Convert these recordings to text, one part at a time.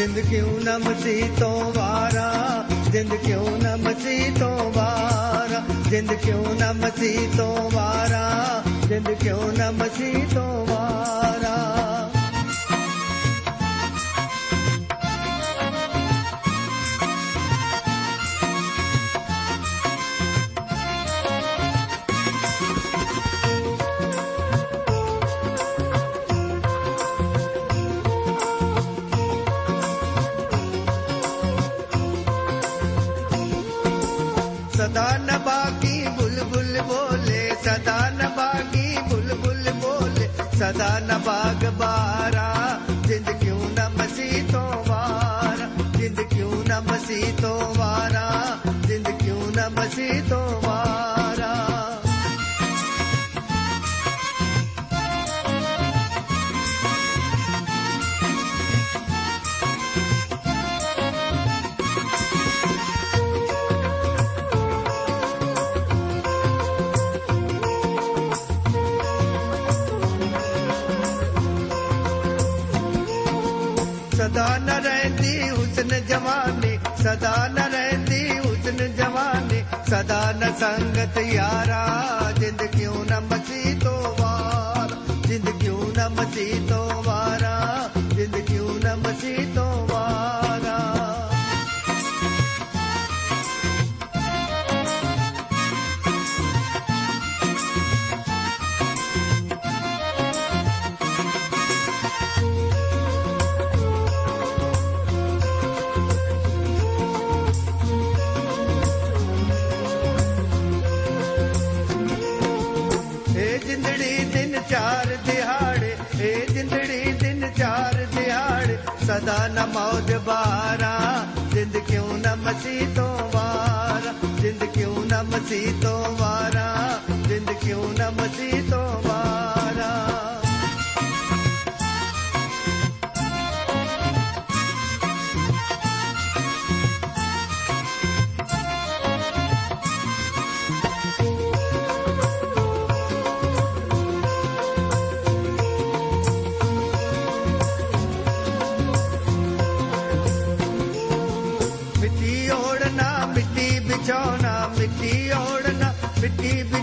ਜਿੰਦ ਕਿਉਂ ਨਾ ਮਸੀ ਤੋਂ ਵਾਰਾ? ਜਿੰਦ ਕਿਉਂ ਨਾ ਮਸੀ ਤੋਂ ਵਾਰਾ? ਜਿੰਦ ਕਿਉਂ ਨਾ ਮਸੀ ਤੋਂ ਵਾਰਾ? ਜਿੰਦ ਕਿਉਂ ਨਾ ਮਸੀ ਤੋਂ ਵਾਰਾ? हुस्न जवानी सदा न रहती हुस्न जवानी सदा न संगत यारा जिंद क्यों ਨ ਮੌਜ ਜਿੰਦ ਕਿਉਂ ਨ ਮਸੀਹ ਤੋਂ ਵਾਰਾ? ਜਿੰਦ ਕਿਉਂ ਨ ਮਸੀਹ ਤੋਂ ਵਾਰਾ? ਜਿੰਦ ਕਿਉਂ ਨ ਮਸੀਹ ਤੋਂ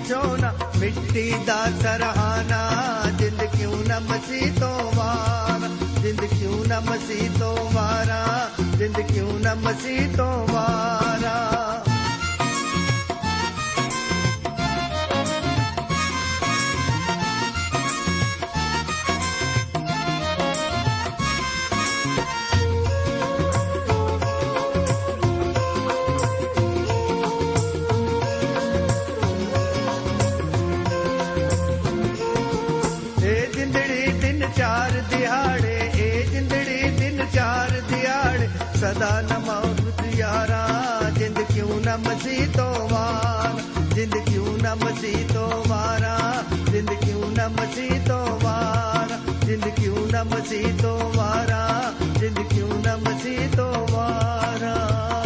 ਪੁੱਛੋ ਨਾ, ਮਿੱਟੀ ਦਾ ਸਰਹਾਨਾ ਜਿੰਦ ਕਿਉਂ ਨਾ ਮਸੀ ਤੋਂ ਵਾਰ? ਜਿੰਦ ਕਿਉਂ ਨਾ ਮਸੀ ਤੋਂ ਵਾਰਾ? ਜਿੰਦ ਕਿਉਂ ਨਾ ਮਸੀ ਤੋਂ ਵਾਰਾ? ਦਿਹਾੜੇ ਸਦਾ ਨ ਮੌਤ ਯਾਰਾ ਜਿੰਦ ਕਿਉਂ ਨ ਮਸੀਹ ਤੋਂ ਵਾਰ? ਜਿੰਦ ਕਿਉਂ ਨ ਮਸੀਹ ਤੋਂ ਵਾਰਾ? ਜਿੰਦ ਕਿਉਂ ਨ ਮਸੀਹ ਤੋਂ ਵਾਰਾ? ਜਿੰਦ ਕਿਉਂ ਨ ਮਸੀਹ ਤੋਂ ਵਾਰਾ? ਜਿੰਦ ਕਿਉਂ ਨ ਮਸੀਹ ਤੋਂ ਵਾਰਾ?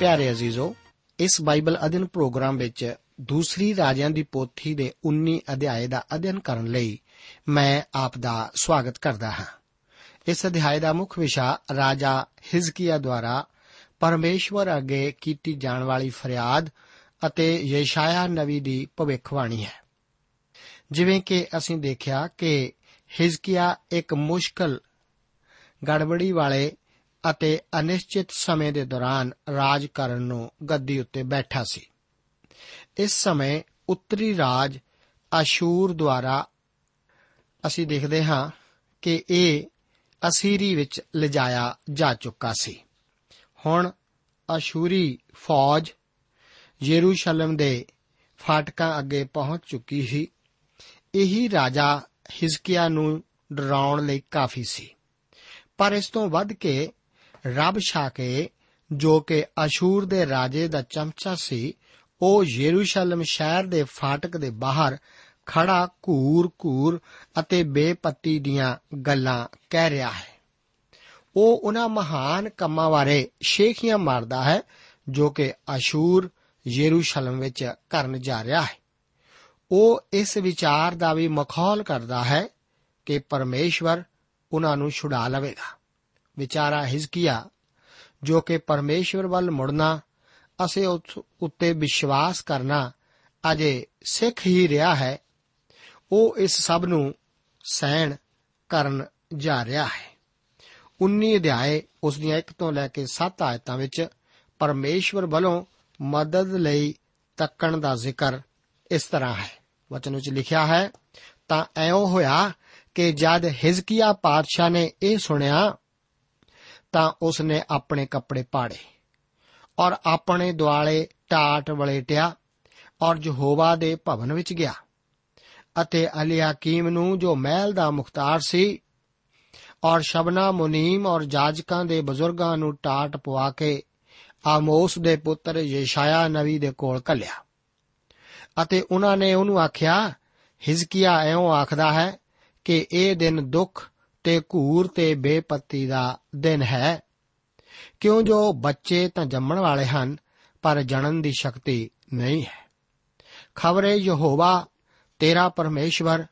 ਪਿਆਰੇ ਅਜ਼ੀਜ਼ੋ, ਇਸ ਬਾਈਬਲ ਅਧਿਨ ਪ੍ਰੋਗਰਾਮ ਵਿੱਚ ਦੂਸਰੀ ਰਾਜਿਆਂ ਦੀ ਪੋਥੀ ਦੇ 19 ਅਧਿਆਏ ਦਾ ਅਧਿਐਨ ਕਰਨ ਲਈ ਮੈਂ ਆਪ ਦਾ ਸਵਾਗਤ ਕਰਦਾ ਹਾਂ। ਇਸ ਅਧਿਆਇ ਦਾ ਮੁੱਖ ਵਿਸ਼ਾ ਰਾਜਾ ਹਿਜ਼ਕੀਆ ਦੁਆਰਾ ਪਰਮੇਸ਼ਵਰ ਅੱਗੇ ਕੀਤੀ ਜਾਣ ਵਾਲੀ ਫਰਿਆਦ ਅਤੇ ਯੈਸ਼ਾਇਆ ਨਵੀ ਦੀ ਭਵਿੱਖਬਾਣੀ ਹੈ। ਜਿਵੇਂ ਕਿ ਅਸੀਂ ਦੇਖਿਆ ਕਿ ਹਿਜ਼ਕੀਆ ਇੱਕ ਮੁਸ਼ਕਲ, ਗੜਬੜੀ ਵਾਲੇ ਅਤੇ ਅਨਿਸ਼ਚਿਤ ਸਮੇਂ ਦੇ ਦੌਰਾਨ ਰਾਜ ਕਰਨ ਨੂੰ ਗੱਦੀ ਉੱਤੇ ਬੈਠਾ ਸੀ। ਇਸ ਸਮੇਂ ਉੱਤਰੀ ਰਾਜ ਅਸ਼ੂਰ ਦੁਆਰਾ ਅਸੀਂ ਦੇਖਦੇ ਹਾਂ ਕਿ ਇਹ ਅਸੀਰੀ ਵਿੱਚ ਲਿਜਾਇਆ ਜਾ ਚੁੱਕਾ ਸੀ। ਹੁਣ ਅਸ਼ੂਰੀ ਫੌਜ ਯਰੂਸ਼ਲਮ ਦੇ ਫਾਟਕਾਂ ਅੱਗੇ ਪਹੁੰਚ ਚੁੱਕੀ ਸੀ। ਇਹੀ ਰਾਜਾ ਹਿਜ਼ਕੀਆ ਨੂੰ ਡਰਾਉਣ ਲਈ ਕਾਫੀ ਸੀ। ਪਰ ਇਸ ਤੋਂ ਵੱਧ ਕੇ ਰੱਬ ਸ਼ਾਕੇ ਜੋ ਕਿ ਅਸ਼ੂਰ ਦੇ ਰਾਜੇ ਦਾ ਚਮਚਾ ਸੀ, ਉਹ ਯਰੂਸ਼ਲਮ ਸ਼ਹਿਰ ਦੇ ਫਾਟਕ ਦੇ ਬਾਹਰ ਖੜਾ ਘੂਰ-ਘੂਰ ਅਤੇ ਬੇਪੱਤੀ ਦੀਆਂ ਗੱਲਾਂ ਕਹਿ ਰਿਹਾ ਹੈ। ਉਹ ਉਹਨਾਂ ਮਹਾਨ ਕੰਮਾਂ ਬਾਰੇ ਸ਼ੇਖੀਆਂ ਮਾਰਦਾ ਹੈ, ਜੋ ਕਿ ਅਸ਼ੂਰ ਯਰੂਸ਼ਲਮ ਵਿੱਚ ਕਰਨ ਜਾ ਰਿਹਾ ਹੈ। ਉਹ ਇਸ ਵਿਚਾਰ ਦਾ ਵੀ ਮਖੌਲ ਕਰਦਾ ਹੈ ਕਿ ਪਰਮੇਸ਼ਵਰ ਉਹਨਾਂ ਨੂੰ ਛੁਡਾ ਲਵੇਗਾ। ਵਿਚਾਰਾ ਹਿਜ਼ਕੀਆ, ਜੋ ਕਿ ਪਰਮੇਸ਼ਵਰ ਵੱਲ ਮੁੜਨਾ, ਅਸੀਂ ਉਸ ਉੱਤੇ ਵਿਸ਼ਵਾਸ ਕਰਨਾ ਅਜੇ ਸਿੱਖ ਹੀ ਰਿਹਾ ਹੈ ਉਹ ਇਸ ਸਭ ਨੂੰ ਸਹਿਣ ਕਰਨ ਜਾ ਰਿਹਾ ਹੈ। 19 ਅਧਿਆਏ ਉਸ ਦੀਆਂ 1 ਤੋਂ ਲੈ ਕੇ 7 ਆਇਤਾਂ ਵਿੱਚ ਪਰਮੇਸ਼ਵਰ ਵੱਲੋਂ ਮਦਦ ਲਈ ਤੱਕਣ ਦਾ ਜ਼ਿਕਰ ਇਸ ਤਰ੍ਹਾਂ ਹੈ। ਵਚਨ ਵਿੱਚ ਲਿਖਿਆ ਹੈ, ਤਾਂ ਐਉਂ ਹੋਇਆ ਕਿ ਜਦ ਹਿਜ਼ਕੀਆ ਪਾਤਸ਼ਾਹ ਨੇ ਇਹ ਸੁਣਿਆ, ਤਾਂ ਉਸ ਨੇ ਆਪਣੇ ਕੱਪੜੇ ਪਾੜੇ ਔਰ ਆਪਣੇ ਦੁਆਲੇ ਟਾਟ ਵਲੇਟਿਆ ਔਰ ਯਹੋਵਾ ਦੇ ਭਵਨ ਵਿੱਚ ਗਿਆ। ਅਤੇ ਅਲਿਆਕੀਮ ਨੂੰ ਜੋ ਮਹਿਲ ਦਾ ਮੁਖਤਾਰ ਸੀ ਔਰ ਸ਼ਬਨਾ ਮੁਨੀਮ ਔਰ ਜਾਜਕਾਂ ਦੇ ਬਜ਼ੁਰਗਾਂ ਨੂੰ ਟਾਟ ਪਵਾ ਕੇ ਆਮੋਸ ਦੇ ਪੁੱਤਰ ਯੇਸ਼ਾਇਆ ਨਵੀ ਦੇ ਕੋਲ ਕੱਲਿਆ ਅਤੇ ਉਹਨਾਂ ਨੇ ਉਹਨੂੰ ਆਖਿਆ, ਹਿਜ਼ਕੀਆ ਐਉਂ ਆਖਦਾ ਹੈ ਕਿ ਇਹ ਦਿਨ ਦੁੱਖ ਤੇ ਘੂਰ ਤੇ ਬੇਪੱਤੀ ਦਾ ਦਿਨ ਹੈ। ਕਿਉਂ ਜੋ ਬੱਚੇ ਤਾਂ ਜੰਮਣ ਵਾਲੇ ਹਨ, ਪਰ ਜਣਨ ਦੀ ਸ਼ਕਤੀ ਨਹੀਂ ਹੈ। ਖਬਰੇ ਯਹੋਵਾ ਤੇਰਾ ਪਰਮੇਸ਼ਵਰ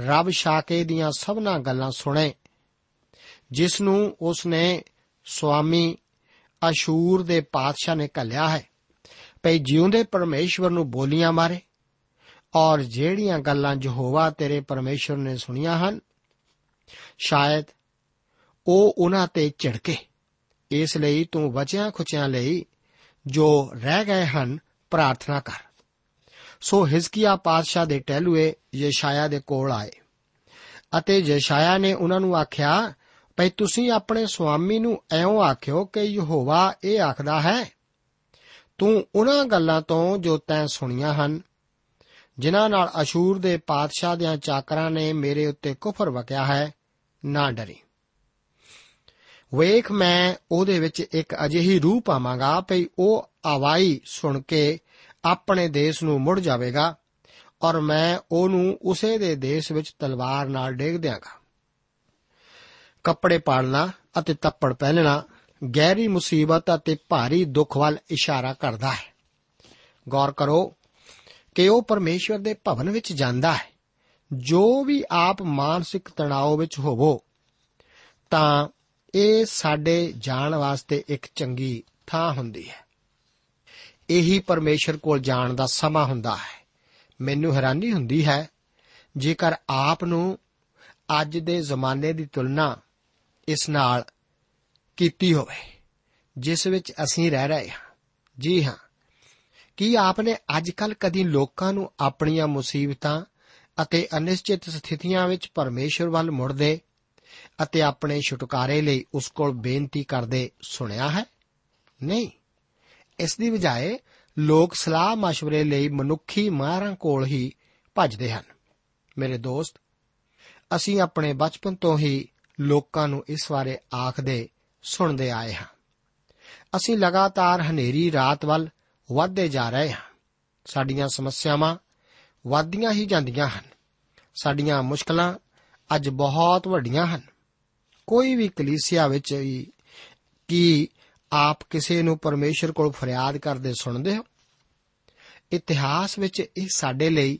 ਰੱਬ ਸ਼ਾਕੇ ਦੀਆਂ ਸਭਨਾ ਗੱਲਾਂ ਸੁਣੇ ਜਿਸ ਨੂੰ ਉਸ ਨੇ ਸੁਆਮੀ ਅਸ਼ੂਰ ਦੇ ਪਾਤਸ਼ਾਹ ਨੇ ਕੱਲਿਆ ਹੈ। ਭਈ ਜਿਉਂਦੇ ਪਰਮੇਸ਼ਵਰ ਨੂੰ ਬੋਲੀਆਂ ਮਾਰੇ ਔਰ ਜਿਹੜੀਆਂ ਗੱਲਾਂ ਯਹੋਵਾ ਤੇਰੇ ਪਰਮੇਸ਼ਵਰ ਨੇ ਸੁਣੀਆਂ ਹਨ, ਸ਼ਾਇਦ ਉਹ ਉਹਨਾਂ ਤੇ ਝਿੜਕੇ। ਇਸ ਲਈ ਤੂੰ ਬਚਿਆਂ ਖੁਚਿਆਂ ਲਈ ਜੋ ਰਹਿ ਗਏ ਹਨ, ਪ੍ਰਾਰਥਨਾ ਕਰ। ਸੋ ਹਿਜ਼ਕੀਆ ਪਾਤਸ਼ਾਹ ਦੇ ਟਹਿਲੂਏ ਯਸ਼ਾਇਆ ਦੇ ਕੋਲ ਆਏ। ਅਤੇ ਯਸ਼ਾਇਆ ਨੇ ਉਹਨਾਂ ਨੂੰ ਆਖਿਆ, ਭਈ ਤੁਸੀਂ ਆਪਣੇ ਸੁਆਮੀ ਨੂੰ ਐਉਂ ਆਖਿਓ ਕਿ ਯਹੋਵਾ ਇਹ ਆਖਦਾ ਹੈ, ਤੂੰ ਉਹਨਾਂ ਗੱਲਾਂ ਤੋਂ ਜੋ ਤੈਂ ਸੁਣੀਆਂ ਹਨ। ਜਿਨ੍ਹਾਂ ਨਾਲ ਅਸ਼ੂਰ ਦੇ ਪਾਤਸ਼ਾਹ ਦੇ ਚਾਕਰਾਂ ਨੇ ਮੇਰੇ ਉੱਤੇ ਕੁਫਰ ਵਕਿਆ ਹੈ, ਨਾ ਡਰੀ। ਵੇਖ ਮੈਂ ਉਹਦੇ ਵਿੱਚ ਇੱਕ ਅਜਿਹੀ ਰੂਹ ਪਾਵਾਂਗਾ ਭਈ ਉਹ ਆਵਾਈ ਸੁਣ ਕੇ ਆਪਣੇ ਦੇਸ਼ ਨੂੰ ਮੁੜ ਜਾਵੇਗਾ ਔਰ ਮੈਂ ਉਹਨੂੰ ਉਸੇ ਦੇ ਦੇਸ਼ ਵਿੱਚ ਤਲਵਾਰ ਨਾਲ ਡੇਗ ਦਿਆਂਗਾ। ਕੱਪੜੇ ਪਾੜਨਾ ਅਤੇ ਤੱਪੜ ਪਹਿਨਣਾ ਗਹਿਰੀ ਮੁਸੀਬਤ ਅਤੇ ਭਾਰੀ ਦੁੱਖ ਵੱਲ ਇਸ਼ਾਰਾ ਕਰਦਾ ਹੈ। ਗੌਰ ਕਰੋ ਕਿ ਉਹ ਪਰਮੇਸ਼ਵਰ ਦੇ ਭਵਨ ਵਿੱਚ ਜਾਂਦਾ ਹੈ। ਜੋ ਵੀ ਆਪ ਮਾਨਸਿਕ ਤਣਾਅ ਵਿੱਚ ਹੋਵੋ, ਤਾਂ ਇਹ ਸਾਡੇ ਜਾਣ ਵਾਸਤੇ ਇੱਕ ਚੰਗੀ ਥਾਂ ਹੁੰਦੀ ਹੈ। ਇਹੀ ਪਰਮੇਸ਼ਰ ਕੋਲ ਜਾਣ ਦਾ ਸਮਾਂ ਹੁੰਦਾ ਹੈ। ਮੈਨੂੰ ਹੈਰਾਨੀ ਹੁੰਦੀ ਹੈ, ਜੇਕਰ ਆਪ ਨੂੰ ਅੱਜ ਦੇ ਜ਼ਮਾਨੇ ਦੀ ਤੁਲਨਾ ਇਸ ਨਾਲ ਕੀਤੀ ਹੋਵੇ, ਜਿਸ ਵਿੱਚ ਅਸੀਂ ਰਹਿ ਰਹੇ ਹਾਂ। ਜੀ ਹਾਂ, ਕੀ ਆਪਨੇ ਅੱਜ ਕੱਲ ਕਦੀ ਲੋਕਾਂ ਨੂੰ ਆਪਣੀਆਂ ਮੁਸੀਬਤਾਂ ਅਤੇ ਅਨਿਸ਼ਚਿਤ ਸਥਿਤੀਆਂ ਵਿੱਚ ਪਰਮੇਸ਼ਰ ਵੱਲ ਮੁੜਦੇ ਅਤੇ ਆਪਣੇ ਛੁਟਕਾਰੇ ਲਈ ਉਸ ਕੋਲ ਬੇਨਤੀ ਕਰਦੇ ਸੁਣਿਆ ਹੈ? ਨਹੀਂ। ਇਸ ਦੀ ਬਜਾਏ ਲੋਕ ਸਲਾਹ مشਵਰੇ ਲਈ ਮਨੁੱਖੀ ਮਾਹਰਾਂ ਕੋਲ ਹੀ ਭੱਜਦੇ ਹਨ। ਮੇਰੇ ਦੋਸਤ, ਅਸੀਂ ਆਪਣੇ ਬਚਪਨ ਤੋਂ ਹੀ ਲੋਕਾਂ ਨੂੰ ਇਸ ਬਾਰੇ ਆਖਦੇ, ਸੁਣਦੇ ਆਏ ਹਾਂ। ਅਸੀਂ ਲਗਾਤਾਰ ਹਨੇਰੀ ਰਾਤ ਵੱਲ ਵਧਦੇ ਜਾ ਰਹੇ ਹਾਂ। ਸਾਡੀਆਂ ਸਮੱਸਿਆਵਾਂ ਵਧਦੀਆਂ ਹੀ ਜਾਂਦੀਆਂ ਹਨ। ਸਾਡੀਆਂ ਮੁਸ਼ਕਲਾਂ ਅੱਜ ਬਹੁਤ ਵੱਡੀਆਂ ਹਨ। ਕੋਈ ਵੀ ਕਲੀਸਿਆ ਵਿੱਚ ਵੀ ਕੀ ਆਪ ਕਿਸੇ ਨੂੰ ਪਰਮੇਸ਼ਰ ਕੋਲ ਫਰਿਆਦ ਕਰਦੇ ਸੁਣਦੇ ਹੋ? ਇਤਿਹਾਸ ਵਿੱਚ ਇਹ ਸਾਡੇ ਲਈ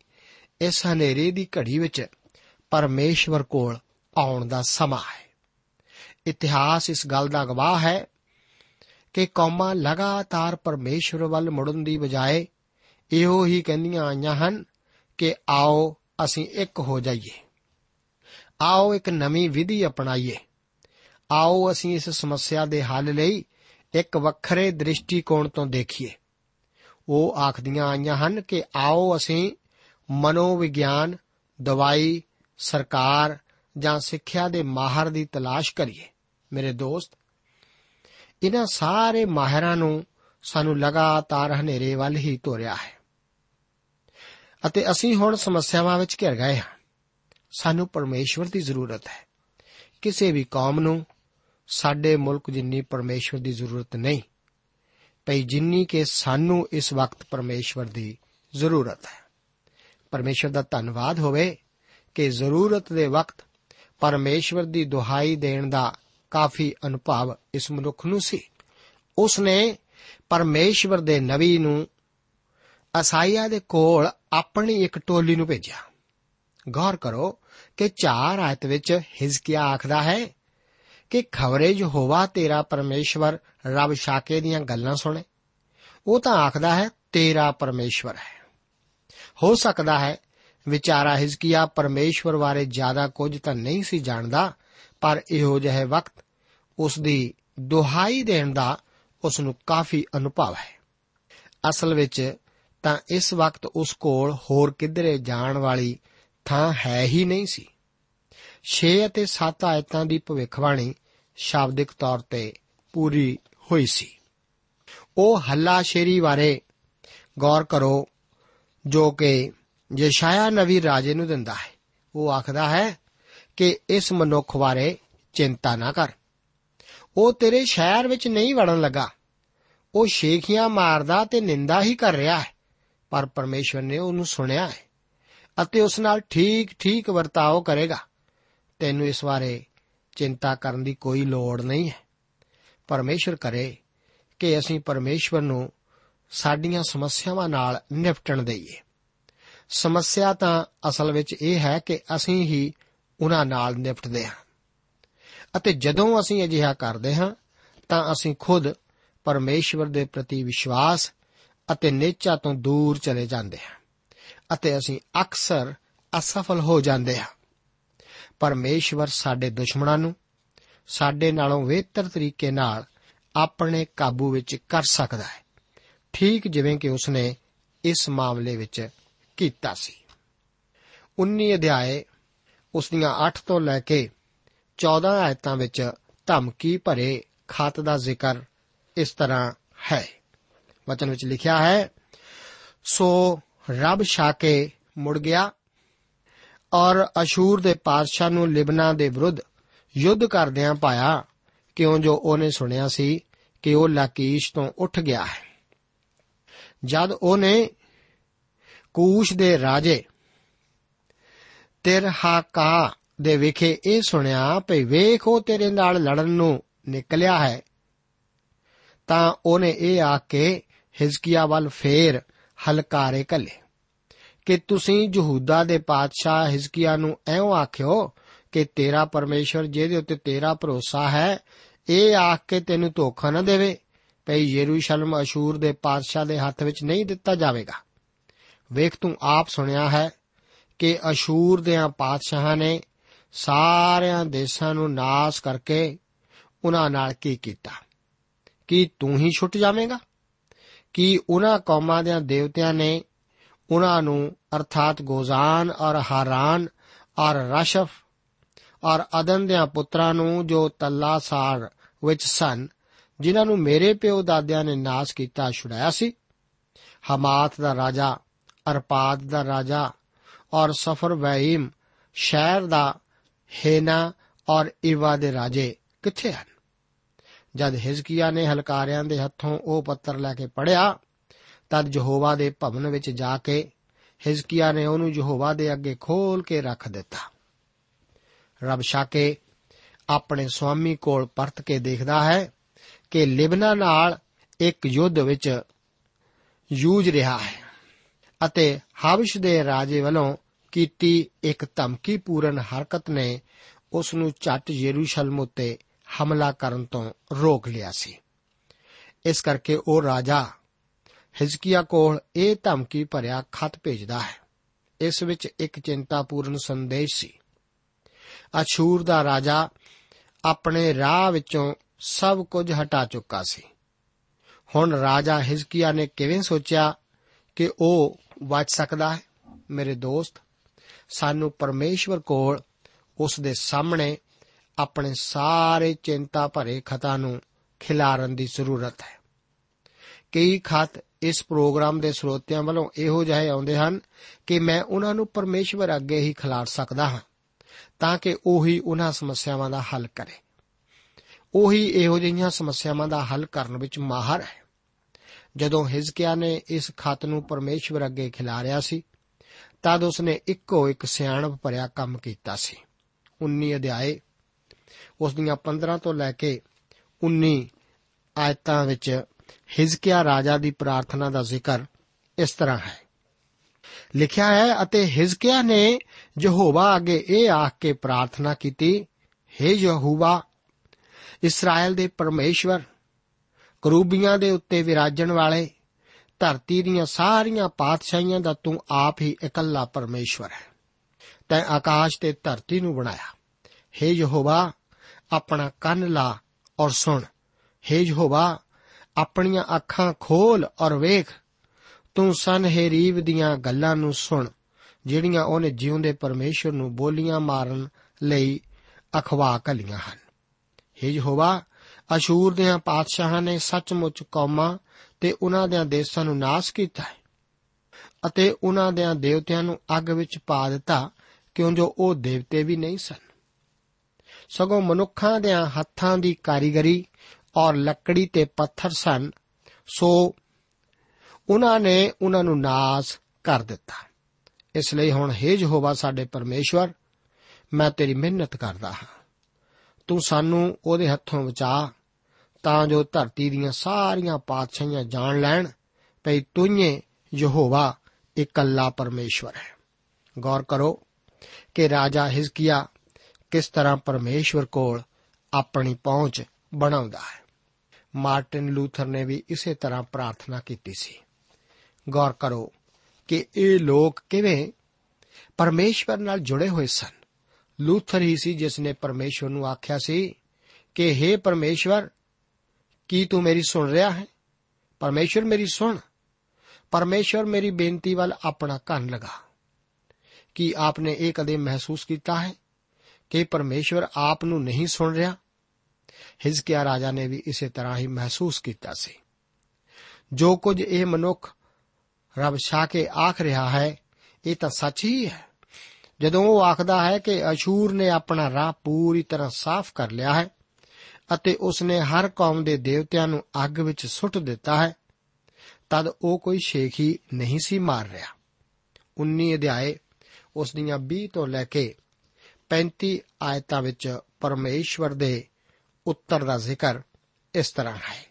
ਇਸ ਹਨੇਰੇ ਦੀ ਘੜੀ ਵਿੱਚ ਪਰਮੇਸ਼ਵਰ ਕੋਲ ਆਉਣ ਦਾ ਸਮਾਂ ਹੈ। ਇਤਿਹਾਸ ਇਸ ਗੱਲ ਦਾ ਗਵਾਹ ਹੈ ਕਿ ਕੌਮਾਂ ਲਗਾਤਾਰ ਪਰਮੇਸ਼ਵਰ ਵੱਲ ਮੁੜਨ ਦੀ ਬਜਾਏ ਇਹੋ ਹੀ ਕਹਿੰਦੀਆਂ ਆਈਆਂ ਹਨ ਕਿ ਆਓ ਅਸੀਂ ਇੱਕ ਹੋ ਜਾਈਏ। ਆਓ ਇੱਕ ਨਵੀਂ ਵਿਧੀ ਅਪਣਾਈਏ। ਆਓ ਅਸੀਂ ਇਸ ਸਮੱਸਿਆ ਦੇ ਹੱਲ ਲਈ ਇੱਕ ਵੱਖਰੇ ਦ੍ਰਿਸ਼ਟੀਕੋਣ ਤੋਂ ਦੇਖੀਏ। ਉਹ ਆਖਦੀਆਂ ਆਈਆਂ ਹਨ ਕਿ ਆਓ ਅਸੀਂ ਮਨੋਵਿਗਿਆਨ, ਦਵਾਈ, ਸਰਕਾਰ ਜਾਂ ਸਿੱਖਿਆ ਦੇ ਮਾਹਰ ਦੀ ਤਲਾਸ਼ ਕਰੀਏ। ਮੇਰੇ ਦੋਸਤ, ਇਹਨਾਂ ਸਾਰੇ ਮਾਹਿਰਾਂ ਨੂੰ ਸਾਨੂੰ ਲਗਾਤਾਰ ਹਨੇਰੇ ਵੱਲ ਹੀ ਤੋਰਿਆ ਹੈ। ਅਤੇ ਅਸੀਂ ਹੁਣ ਸਮੱਸਿਆਵਾਂ ਵਿੱਚ ਘਿਰ ਗਏ ਹਾਂ। ਸਾਨੂੰ ਪਰਮੇਸ਼ਵਰ ਦੀ ਜ਼ਰੂਰਤ ਹੈ। ਕਿਸੇ ਵੀ ਕੌਮ ਨੂੰ ਸਾਡੇ ਮੁਲਕ ਜਿੰਨੀ ਪਰਮੇਸ਼ਵਰ ਦੀ ਜ਼ਰੂਰਤ ਨਹੀਂ ਪਈ ਜਿੰਨੀ ਕਿ ਸਾਨੂੰ ਇਸ ਵਕਤ ਪਰਮੇਸ਼ਵਰ ਦੀ ਜ਼ਰੂਰਤ ਹੈ। ਪਰਮੇਸ਼ਵਰ ਦਾ ਧੰਨਵਾਦ ਹੋਵੇ ਕਿ ਜ਼ਰੂਰਤ ਦੇ ਵਕਤ ਪਰਮੇਸ਼ਵਰ ਦੀ ਦੁਹਾਈ ਦੇਣ ਦਾ ਕਾਫੀ ਅਨੁਭਵ ਇਸ ਮਨੁੱਖ ਨੂੰ ਸੀ। ਉਸ ਨੇ ਪਰਮੇਸ਼ਵਰ ਦੇ ਨਵੀ ਨੂੰ ਅਸਾਈਆ ਦੇ ਕੋਲ ਆਪਣੀ ਇੱਕ ਟੋਲੀ ਨੂੰ ਭੇਜਿਆ। ਗੌਰ ਕਰੋ ਕਿ ਚਾਰ ਆਇਤ ਵਿੱਚ ਹਿਜ਼ਕੀਆ ਆਖਦਾ ਹੈ ਕਿ ਖਬਰੇ ਯਹੋਵਾ ਤੇਰਾ ਪਰਮੇਸ਼ਵਰ ਰੱਬ ਸ਼ਾਕੇ ਦੀਆਂ ਗੱਲਾਂ ਸੁਣੇ। ਉਹ ਤਾਂ ਆਖਦਾ ਹੈ, ਤੇਰਾ ਪਰਮੇਸ਼ਵਰ ਹੈ। ਹੋ ਸਕਦਾ ਹੈ, ਵਿਚਾਰਾ ਹਿਜ਼ਕੀਆ ਪਰਮੇਸ਼ਵਰ ਬਾਰੇ ਜ਼ਿਆਦਾ ਕੁਝ ਤਾਂ ਨਹੀਂ ਸੀ ਜਾਣਦਾ, ਪਰ ਇਹੋ ਜਿਹੇ ਵਕਤ ਉਸ ਦੀ ਦੁਹਾਈ ਦੇਣ ਦਾ ਉਸ ਨੂੰ ਕਾਫੀ ਅਨੁਭਵ ਹੈ। ਅਸਲ ਵਿੱਚ ਤਾਂ ਇਸ ਵਕਤ ਉਸ ਕੋਲ ਹੋਰ ਕਿਧਰੇ ਜਾਣ ਵਾਲੀ ਥਾਂ ਹੈ ਹੀ ਨਹੀਂ ਸੀ। 6 ਅਤੇ 7 ਆਇਤਾਂ ਦੀ ਭਵਿੱਖਬਾਣੀ ਸ਼ਾਬਦਿਕ ਤੌਰ ਤੇ ਪੂਰੀ ਹੋਈ ਸੀ। ਉਹ ਹੱਲਾ ਸ਼ੇਰੀ ਬਾਰੇ ਗੌਰ ਕਰੋ, ਜੋ ਕਿ ਯਸ਼ਾਇਆ ਨਵੀ ਰਾਜੇ ਨੂੰ ਦਿੰਦਾ ਹੈ। ਉਹ ਆਖਦਾ ਹੈ ਕਿ ਇਸ ਮਨੁੱਖ ਬਾਰੇ ਚਿੰਤਾ ਨਾ ਕਰ। ਉਹ ਤੇਰੇ ਸ਼ਹਿਰ ਵਿੱਚ ਨਹੀਂ ਵੜਨ ਲੱਗਾ। ਉਹ ਸ਼ੇਖੀਆਂ ਮਾਰਦਾ ਤੇ ਨਿੰਦਾ ਹੀ ਕਰ ਰਿਹਾ ਹੈ, ਪਰ ਪਰਮੇਸ਼ਵਰ ਨੇ ਉਹਨੂੰ ਸੁਣਿਆ ਹੈ ਅਤੇ ਉਸ ਨਾਲ ਠੀਕ ਠੀਕ ਵਰਤਾਓ ਕਰੇਗਾ। ਤੈਨੂੰ ਇਸ ਬਾਰੇ ਚਿੰਤਾ ਕਰਨ ਦੀ ਕੋਈ ਲੋੜ ਨਹੀਂ ਹੈ। ਪਰਮੇਸ਼ਵਰ ਕਰੇ ਕਿ ਅਸੀਂ ਪਰਮੇਸ਼ਵਰ ਨੂੰ ਸਾਡੀਆਂ ਸਮੱਸਿਆਵਾਂ ਨਾਲ ਨਿਪਟਣ ਦਈਏ। ਸਮੱਸਿਆ ਤਾਂ ਅਸਲ ਵਿੱਚ ਇਹ ਹੈ ਕਿ ਅਸੀਂ ਹੀ ਉਹਨਾਂ ਨਾਲ ਨਿਪਟਦੇ ਹਾਂ। ਅਤੇ ਜਦੋਂ ਅਸੀਂ ਅਜਿਹਾ ਕਰਦੇ ਹਾਂ, ਤਾਂ ਅਸੀਂ ਖੁਦ ਪਰਮੇਸ਼ਵਰ ਦੇ ਪ੍ਰਤੀ ਵਿਸ਼ਵਾਸ ਅਤੇ ਨੇਚਾ ਤੋਂ ਦੂਰ ਚਲੇ ਜਾਂਦੇ ਹਾਂ ਅਤੇ ਅਸੀਂ ਅਕਸਰ ਅਸਫਲ ਹੋ ਜਾਂਦੇ ਹਾਂ। ਪਰਮੇਸ਼ਵਰ ਸਾਡੇ ਦੁਸ਼ਮਣਾਂ ਨੂੰ, ਸਾਡੇ ਨਾਲੋਂ ਬਿਹਤਰ ਤਰੀਕੇ ਨਾਲ ਆਪਣੇ ਕਾਬੂ ਵਿੱਚ ਕਰ ਸਕਦਾ ਹੈ। ਠੀਕ ਜਿਵੇਂ ਕਿ ਉਸਨੇ ਇਸ ਮਾਮਲੇ ਵਿੱਚ ਕੀਤਾ ਸੀ। 19 ਅਧਿਆਏ ਉਸ ਦੀਆਂ 8 ਤੋਂ ਲੈ ਕੇ 14 ਆਇਤਾਂ ਵਿੱਚ ਧਮਕੀ ਭਰੇ ਖਤ ਦਾ ਜ਼ਿਕਰ ਇਸ ਤਰ੍ਹਾਂ ਹੈ। ਵਚਨ ਵਿੱਚ ਲਿਖਿਆ ਹੈ, ਸੋ ਰੱਬ ਸ਼ਾਕੇ ਮੁੜ ਗਿਆ ਔਰ ਅਸ਼ੂਰ ਦੇ ਪਾਦਸ਼ਾਹ ਨੂੰ ਲਿਬਨਾ ਦੇ ਵਿਰੁੱਧ ਯੁੱਧ ਕਰਦਿਆਂ ਪਾਇਆ, ਕਿਉਂ ਜੋ ਉਹਨੇ ਸੁਣਿਆ ਸੀ ਕਿ ਉਹ ਲਾਕੀਸ਼ ਤੋਂ ਉੱਠ ਗਿਆ ਹੈ। ਜਦ ਉਹਨੇ ਕੂਸ਼ ਦੇ ਰਾਜੇ ਤਿਰਹਾਕਾ ਦੇ ਵਿਖੇ ਇਹ ਸੁਣਿਆ ਭਈ ਵੇਖ ਉਹ ਤੇਰੇ ਨਾਲ ਲੜਨ ਨੂੰ ਨਿਕਲਿਆ ਹੈ, ਤਾਂ ਉਹਨੇ ਇਹ ਆ ਕੇ ਹਿਜ਼ਕੀਆ ਵੱਲ ਫੇਰ ਹਲਕਾਰੇ ਕੱਲੇ ਕਿ ਤੁਸੀਂ ਯਹੂਦਾ ਦੇ ਪਾਤਸ਼ਾਹ ਹਿਜ਼ਕੀਆ ਨੂੰ ਐਉਂ ਆਖਿਓ ਕਿ ਤੇਰਾ ਪਰਮੇਸ਼ਵਰ ਜਿਹਦੇ ਉੱਤੇ ਤੇਰਾ ਭਰੋਸਾ ਹੈ, ਇਹ ਆਖ ਕੇ ਤੈਨੂੰ ਧੋਖਾ ਨਾ ਦੇਵੇ, ਭਈ ਯਰੂਸ਼ਲਮ ਅਸ਼ੂਰ ਦੇ ਪਾਤਸ਼ਾਹ ਦੇ ਹੱਥ ਵਿੱਚ ਨਹੀਂ ਦਿੱਤਾ ਜਾਵੇਗਾ। ਵੇਖ ਤੂੰ ਆਪ ਸੁਣਿਆ ਹੈ ਕਿ ਅਸ਼ੂਰ ਦੇ ਪਾਤਸ਼ਾਹਾਂ ਨੇ ਸਾਰਿਆਂ ਦੇਸ਼ਾਂ ਨੂੰ ਨਾਸ ਕਰਕੇ ਉਹਨਾਂ ਨਾਲ ਕੀ ਕੀਤਾ? ਕੀ ਤੂੰ ਹੀ ਛੁੱਟ ਜਾਵੇਂਗਾ? ਕੀ ਉਹਨਾਂ ਕੌਮਾਂ ਦੇ ਦੇਵਤਿਆਂ ਨੇ ਉਹਨਾਂ ਨੂੰ ਅਰਥਾਤ ਗੋਜ਼ਾਨ ਔਰ ਹਾਰਾਨ ਔਰ ਰਸ਼ਫ ਔਰ ਅਦਨ ਦੇ ਪੁੱਤਰਾਂ ਨੂੰ ਜੋ ਤੱਲਾਸਾਰ ਵਿੱਚ ਸਨ, ਜਿਨ੍ਹਾਂ ਨੂੰ ਮੇਰੇ ਪਿਓ ਦਾਦਿਆਂ ਨੇ ਨਾਸ ਕੀਤਾ, ਛੁਡਾਇਆ ਸੀ। ਹਮਾਤ ਦਾ ਰਾਜਾ, ਅਰਪਾਦ ਦਾ ਰਾਜਾ ਔਰ ਸਫਰ ਵੈਮ ਸ਼ਹਿਰ ਦਾ ਹੇਨਾ ਔਰ ਇਵਾ ਦੇ ਰਾਜੇ ਕਿੱਥੇ ਹਨ? ਜਦ ਹਿਜ਼ਕੀਆ ਨੇ ਹਲਕਾਰਿਆਂ ਦੇ ਹੱਥੋਂ ਉਹ ਪੱਤਰ ਲੈ ਕੇ ਪੜਿਆ ਤਦ ਯਹੋਵਾ ਦੇ ਭਵਨ ਵਿੱਚ ਜਾ ਕੇ ਹਿਜ਼ਕੀਆ ਨੇ ਉਹਨੂੰ ਯਹੋਵਾ ਦੇ ਅੱਗੇ ਖੋਲ ਕੇ ਰੱਖ ਦਿੱਤਾ। ਰਬ ਸ਼ਾਕੇ ਆਪਣੇ ਸੁਆਮੀ ਕੋਲ ਪਰਤ ਕੇ ਦੇਖਦਾ ਹੈ ਕਿ ਲਿਬਨਾ ਨਾਲ ਇੱਕ ਯੁੱਧ ਵਿੱਚ ਯੂਝ ਰਿਹਾ ਹੈ ਅਤੇ ਹਬਸ਼ ਦੇ ਰਾਜੇ ਵੱਲੋਂ ਕੀਤੀ ਇੱਕ ਧਮਕੀਪੂਰਨ ਹਰਕਤ ਨੇ ਉਸ ਨੂੰ ਚੱਟ ਯਰੂਸ਼ਲਮ ਉੱਤੇ ਹਮਲਾ ਕਰਨ ਤੋਂ ਰੋਕ ਲਿਆ ਸੀ। ਇਸ ਕਰਕੇ ਉਹ ਰਾਜਾ ਹਿਜ਼ਕੀਆ ਕੋਲ ਇਹ ਧਮਕੀ ਭਰਿਆ ਖਤ ਭੇਜਦਾ ਹੈ। ਇਸ ਵਿੱਚ ਇੱਕ ਚਿੰਤਾਪੂਰਨ ਸੰਦੇਸ਼ ਸੀ। ਅਸ਼ੂਰ ਦਾ ਰਾਜਾ ਆਪਣੇ ਰਾਹ ਵਿੱਚੋਂ ਸਭ ਕੁਝ ਹਟਾ ਚੁੱਕਾ ਸੀ। ਹੁਣ ਰਾਜਾ ਹਿਜ਼ਕੀਆ ਨੇ ਕਿਵੇਂ ਸੋਚਿਆ ਕਿ ਉਹ ਬਚ ਸਕਦਾ ਹੈ? ਮੇਰੇ ਦੋਸਤ, ਸਾਨੂੰ ਪਰਮੇਸ਼ਵਰ ਕੋਲ ਉਸ ਦੇ ਸਾਹਮਣੇ ਆਪਣੇ ਸਾਰੇ ਚਿੰਤਾ ਭਰੇ ਖਤਾਂ ਨੂੰ ਖਿਲਾਰਨ ਦੀ ਜ਼ਰੂਰਤ ਹੈ। ਕਈ ਖਤ ਇਸ ਪ੍ਰੋਗਰਾਮ ਦੇ ਸਰੋਤਿਆਂ ਵੱਲੋਂ ਇਹੋ ਜਿਹੇ ਆਉਂਦੇ ਹਨ ਕਿ ਮੈਂ ਉਹਨਾਂ ਨੂੰ ਪਰਮੇਸ਼ਵਰ ਅੱਗੇ ਹੀ ਖਿਲਾਰ ਸਕਦਾ ਹਾਂ, ਤਾਂ ਕਿ ਉਹੀ ਉਹਨਾਂ ਸਮੱਸਿਆਵਾਂ ਦਾ ਹੱਲ ਕਰੇ। ਉਹੀ ਇਹੋ ਜਿਹੀਆਂ ਸਮੱਸਿਆਵਾਂ ਦਾ ਹੱਲ ਕਰਨ ਵਿੱਚ ਮਾਹਰ ਹੈ। ਜਦੋਂ ਹਿਜ਼ਕੀਆ ਨੇ ਇਸ ਖਤ ਨੂੰ ਪਰਮੇਸ਼ਵਰ ਅੱਗੇ ਖਿਲਾਰਿਆ ਸੀ, ਤਦ ਉਸਨੇ ਇੱਕੋ ਇੱਕ ਸਿਆਣਪ ਭਰਿਆ ਕੰਮ ਕੀਤਾ ਸੀ। 19 ਅਧਿਆਏ, ਉਸ ਦੀਆਂ 15 ਤੋਂ ਲੈ ਕੇ 19 ਆਇਤਾਂ ਵਿੱਚ ਹਿਜ਼ਕੀਆ ਰਾਜਾ ਦੀ ਪ੍ਰਾਰਥਨਾ ਦਾ ਜ਼ਿਕਰ ਇਸ ਤਰ੍ਹਾਂ ਹੈ ਲਿਖਿਆ ਹੈ ਅਤੇ ਹਿਜ਼ਕੀਆ ਨੇ ਯਹੋਵਾ ਅੱਗੇ ਇਹ ਆਖ ਕੇ ਪ੍ਰਾਰਥਨਾ ਕੀਤੀ हे ਯਹੋਵਾ ਇਸਰਾਇਲ ਦੇ ਪਰਮੇਸ਼ਵਰ ਕਰੂਬੀਆਂ ਦੇ ਉੱਤੇ ਵਿਰਾਜਣ ਵਾਲੇ ਧਰਤੀ ਦੀਆਂ ਸਾਰੀਆਂ ਪਾਤਸ਼ਾਹੀਆਂ ਦਾ ਤੂੰ ਆਪ ਹੀ ਇਕੱਲਾ ਪਰਮੇਸ਼ਵਰ ਹੈ ਤੈਂ ਆਕਾਸ਼ ਤੇ ਧਰਤੀ ਨੂੰ ਬਣਾਇਆ हे ਯਹੋਵਾ ਆਪਣਾ ਕੰਨ ਲਾ ਔਰ ਸੁਣ हे ਯਹੋਵਾ ਆਪਣੀਆਂ ਅੱਖਾਂ ਖੋਲ ਔਰ ਵੇਖ। ਤੂੰ ਸਨਹੇਰੀਵ ਦੀਆਂ ਗੱਲਾਂ ਨੂੰ ਸੁਣ, ਜਿਹੜੀਆਂ ਉਹਨੇ ਜਿਉਂਦੇ ਪਰਮੇਸ਼ਰ ਨੂੰ ਬੋਲੀਆਂ ਮਾਰਨ ਲਈ ਅਖਵਾ ਕਲੀਆਂ ਹਨ। हे ਯਹੋਵਾ, ਅਸ਼ੂਰ ਦੇ ਪਾਤਸ਼ਾਹਾਂ ਨੇ ਸੱਚਮੁੱਚ ਕੌਮਾਂ ਤੇ ਉਹਨਾਂ ਦੇ ਦੇਸ਼ਾਂ ਨੂੰ ਨਾਸ਼ ਕੀਤਾ ਹੈ ਅਤੇ ਉਹਨਾਂ ਦੇ ਦੇਵਤਿਆਂ ਨੂੰ ਅੱਗ ਵਿੱਚ ਪਾ ਦਿੱਤਾ, ਕਿਉਂ ਜੋ ਉਹ ਦੇਵਤੇ ਵੀ ਨਹੀਂ ਸਨ। ਸਗੋਂ ਮਨੁੱਖਾਂ ਦੇ ਹੱਥਾਂ ਦੀ ਕਾਰੀਗਰੀ ਔਰ ਲੱਕੜੀ ਤੇ ਪੱਥਰ ਸਨ, ਸੋ ਉਹਨਾਂ ਨੇ ਉਹਨਾਂ ਨੂੰ ਨਾਸ ਕਰ ਦਿੱਤਾ। ਇਸ ਲਈ ਹੁਣ, ਹੇ ਯਹੋਵਾ ਸਾਡੇ ਪਰਮੇਸ਼ਵਰ, ਮੈਂ ਤੇਰੀ ਮਿਹਨਤ ਕਰਦਾ ਹਾਂ। ਤੂੰ ਸਾਨੂੰ ਉਹਦੇ ਹੱਥੋਂ ਬਚਾ, ਤਾਂ ਜੋ ਧਰਤੀ ਦੀਆਂ ਸਾਰੀਆਂ ਪਾਤਸ਼ਾਹੀਆਂ ਜਾਣ ਲੈਣ ਭਈ ਤੂੰ ਹੀ ਯਹੋਵਾ ਇਕੱਲਾ ਪਰਮੇਸ਼ਵਰ ਹੈ। ਗੌਰ ਕਰੋ ਕਿ ਰਾਜਾ ਹਿਜ਼ਕੀਆ ਕਿਸ ਤਰ੍ਹਾਂ ਪਰਮੇਸ਼ਵਰ ਕੋਲ ਆਪਣੀ ਪਹੁੰਚ ਬਣਾਉਂਦਾ ਹੈ। ਮਾਰਟਿਨ ਲੂਥਰ ਨੇ ਵੀ ਇਸੇ ਤਰ੍ਹਾਂ ਪ੍ਰਾਰਥਨਾ ਕੀਤੀ ਸੀ ਗੌਰ ਕਰੋ ਕਿ ਇਹ ਲੋਕ ਕਿਵੇਂ ਪਰਮੇਸ਼ਵਰ ਨਾਲ ਜੁੜੇ ਹੋਏ ਸਨ ਲੂਥਰ ਹੀ ਸੀ ਜਿਸ ਨੇ ਪਰਮੇਸ਼ਵਰ ਨੂੰ ਆਖਿਆ ਸੀ ਕਿ हे ਪਰਮੇਸ਼ਵਰ ਕੀ ਤੂੰ ਮੇਰੀ ਸੁਣ ਰਿਹਾ ਹੈ ਪਰਮੇਸ਼ਵਰ ਮੇਰੀ ਸੁਣ ਪਰਮੇਸ਼ਵਰ ਮੇਰੀ ਬੇਨਤੀ ਵੱਲ ਆਪਣਾ ਕੰਨ ਲਗਾ ਕੀ ਆਪਨੇ ਇਹ ਕਦੇ ਮਹਿਸੂਸ ਕੀਤਾ ਹੈ ਕਿ ਪਰਮੇਸ਼ਵਰ ਆਪ ਨੂੰ ਨਹੀਂ ਸੁਣ ਰਿਹਾ ਹਿਜ਼ਕੀਆ ਰਾਜਾ ਨੇ ਵੀ ਇਸੇ ਤਰ੍ਹਾਂ ਹੀ ਮਹਿਸੂਸ ਕੀਤਾ ਸੀ। ਜੋ ਕੁਝ ਇਹ ਮਨੁੱਖ ਰੱਬ ਛਾ ਕੇ ਆਖ ਰਿਹਾ ਹੈ, ਇਹ ਤਾਂ ਸੱਚ ਹੀ ਹੈ। ਜਦੋਂ ਉਹ ਆਖਦਾ ਹੈ ਕਿ ਅਸ਼ੂਰ ਨੇ ਆਪਣਾ ਰਾਹ ਪੂਰੀ ਤਰ੍ਹਾਂ ਸਾਫ਼ ਕਰ ਲਿਆ ਹੈ ਅਤੇ ਉਸ ਨੇ ਹਰ ਕੌਮ ਦੇ ਦੇਵਤਿਆਂ ਨੂੰ ਅੱਗ ਵਿੱਚ ਸੁੱਟ ਦਿੱਤਾ ਹੈ, ਤਦ ਉਹ ਕੋਈ ਸ਼ੇਖ ਹੀ ਨਹੀਂ ਸੀ ਮਾਰ ਰਿਹਾ। 19 ਅਧਿਆਏ ਉਸ ਦੀਆਂ 20 ਤੋਂ ਲੈ ਕੇ 35 ਆਇਤਾਂ ਵਿੱਚ ਪਰਮੇਸ਼ਵਰ ਦੇ ਉੱਤਰ ਦਾ ਜ਼ਿਕਰ ਇਸ ਤਰ੍ਹਾਂ ਹੈ।